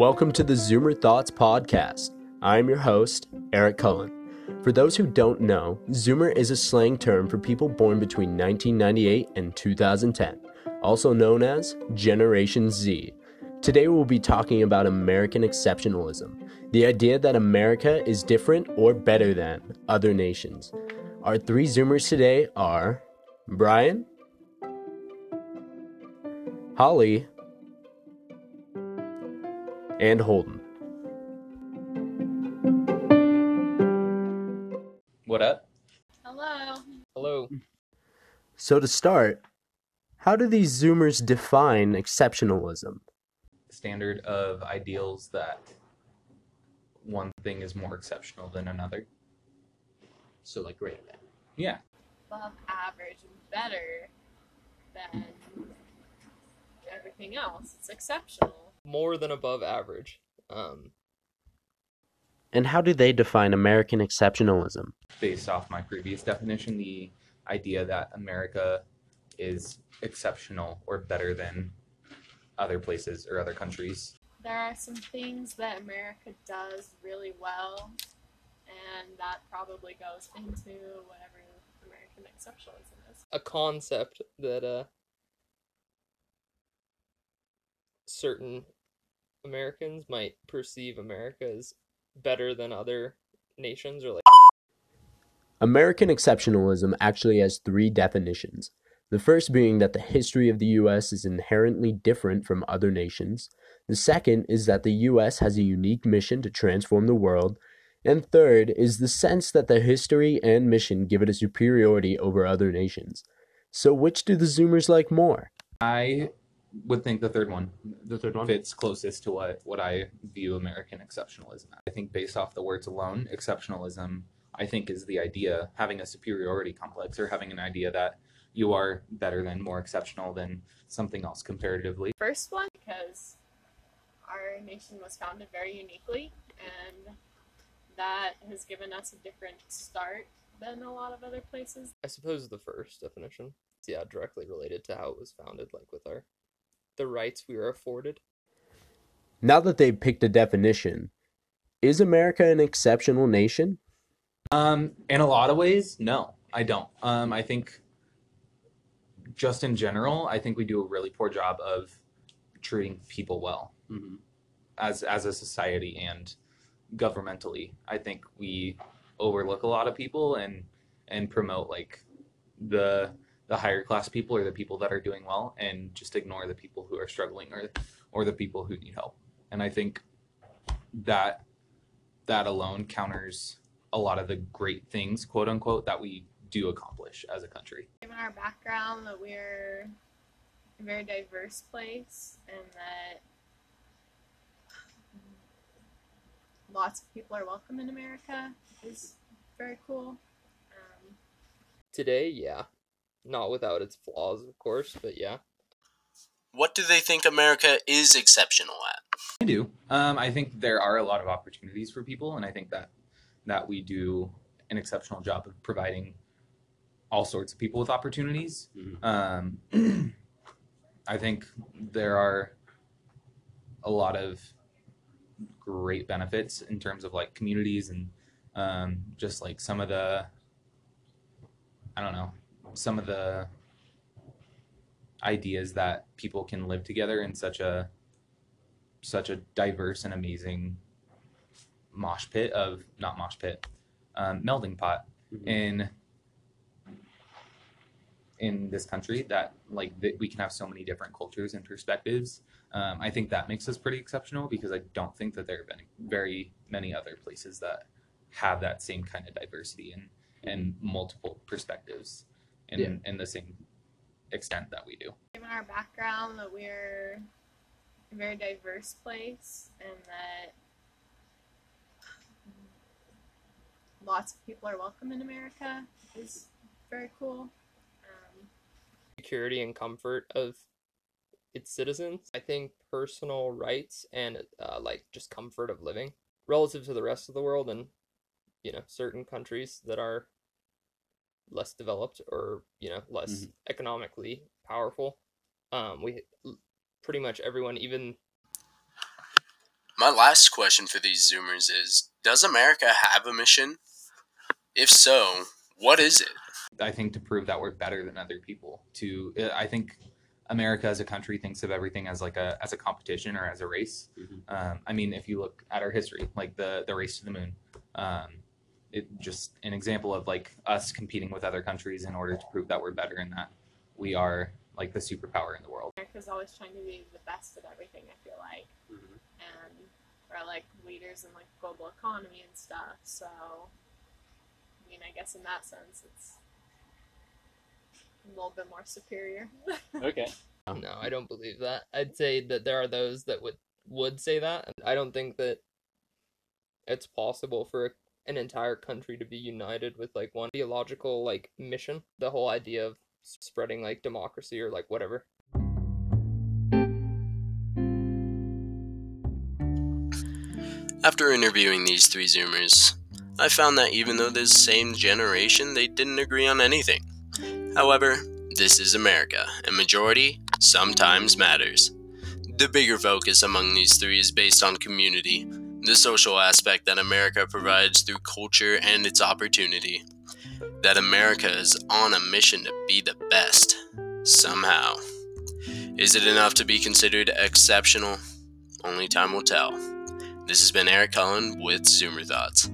Welcome to the Zoomer Thoughts Podcast. I'm your host, Eric Cullen. For those who don't know, Zoomer is a slang term for people born between 1998 and 2010, also known as Generation Z. Today we'll be talking about American exceptionalism, the idea that America is different or better than other nations. Our three Zoomers today are Brian, Holly, and Holden. What up? Hello. Hello. So, to start, how do these Zoomers define exceptionalism? Standard of ideals that one thing is more exceptional than another. So, like, greater than. Yeah. Above average and better than everything else. It's exceptional. More than above average. Um, And how do they define American exceptionalism? Based off my previous definition, the idea that America is exceptional or better than other places or other countries. There are some things that America does really well, and that probably goes into whatever American exceptionalism is. a concept that uh, certain Americans might perceive America as better than other nations, or like American exceptionalism actually has three definitions. The first being that the history of the US is inherently different from other nations. The second is that the US has a unique mission to transform the world. And third is the sense that the history and mission give it a superiority over other nations. So, which do the Zoomers like more? I would think the third one The third one fits closest to what, what I view American exceptionalism as. I think based off the words alone, exceptionalism, I think, is the idea having a superiority complex or having an idea that you are better than, more exceptional than something else comparatively. First one, because our nation was founded very uniquely, and that has given us a different start than a lot of other places. I suppose the first definition. Yeah, directly related to how it was founded, like with our the rights we are afforded. Now that they've picked a definition, is America an exceptional nation? Um, in a lot of ways, no, I don't. Um, I think just in general, I think we do a really poor job of treating people well as as a society and governmentally. I think we overlook a lot of people and and promote like the the higher class people or the people that are doing well and just ignore the people who are struggling or or the people who need help. And I think that that alone counters a lot of the great things, quote unquote, that we do accomplish as a country. Given our background, that we're a very diverse place, and that lots of people are welcome in America is very cool. Um, Today, yeah, not without its flaws, of course, but yeah. What do they think America is exceptional at? I do. Um, I think there are a lot of opportunities for people, and I think that that we do an exceptional job of providing all sorts of people with opportunities. Um, I think there are a lot of great benefits in terms of like communities and um, just like some of the I don't know some of the ideas that people can live together in such a such a diverse and amazing mosh pit of not mosh pit um, melding pot in in this country that like that we can have so many different cultures and perspectives. Um, i think that makes us pretty exceptional because i don't think that there have been very many other places that have that same kind of diversity and and multiple perspectives in Yeah. in the same extent that we do given our background, that we're a very diverse place, and that lots of people are welcome in America is very cool. Um, security and comfort of its citizens. I think personal rights and uh, like just comfort of living relative to the rest of the world and you know certain countries that are less developed or you know less Mhm. economically powerful. Um, we pretty much everyone, even My last question for these Zoomers is Does America have a mission? If so, what is it? I think to prove that we're better than other people. To uh, I think America as a country thinks of everything as like a as a competition or as a race. Mhm. Um, I mean, if you look at our history, like the the race to the moon, um, it just an example of like us competing with other countries in order to prove that we're better and that we are like the superpower in the world. America's always trying to be the best at everything. I feel like, mm-hmm. and we're like leaders in like global economy and stuff. So, I mean, I guess in that sense, it's a little bit more superior. Okay. Um, no, I don't believe that. I'd say that there are those that would would say that. I don't think that it's possible for an entire country to be united with like one ideological like mission. The whole idea of spreading like democracy or like whatever. After interviewing these three Zoomers, I found that even though they're the same generation, they didn't agree on anything. However, this is America, and majority sometimes matters. The bigger focus among these three is based on community, the social aspect that America provides through culture and its opportunity. That America is on a mission to be the best, somehow. Is it enough to be considered exceptional? Only time will tell. This has been Eric Cullen with Zoomer Thoughts.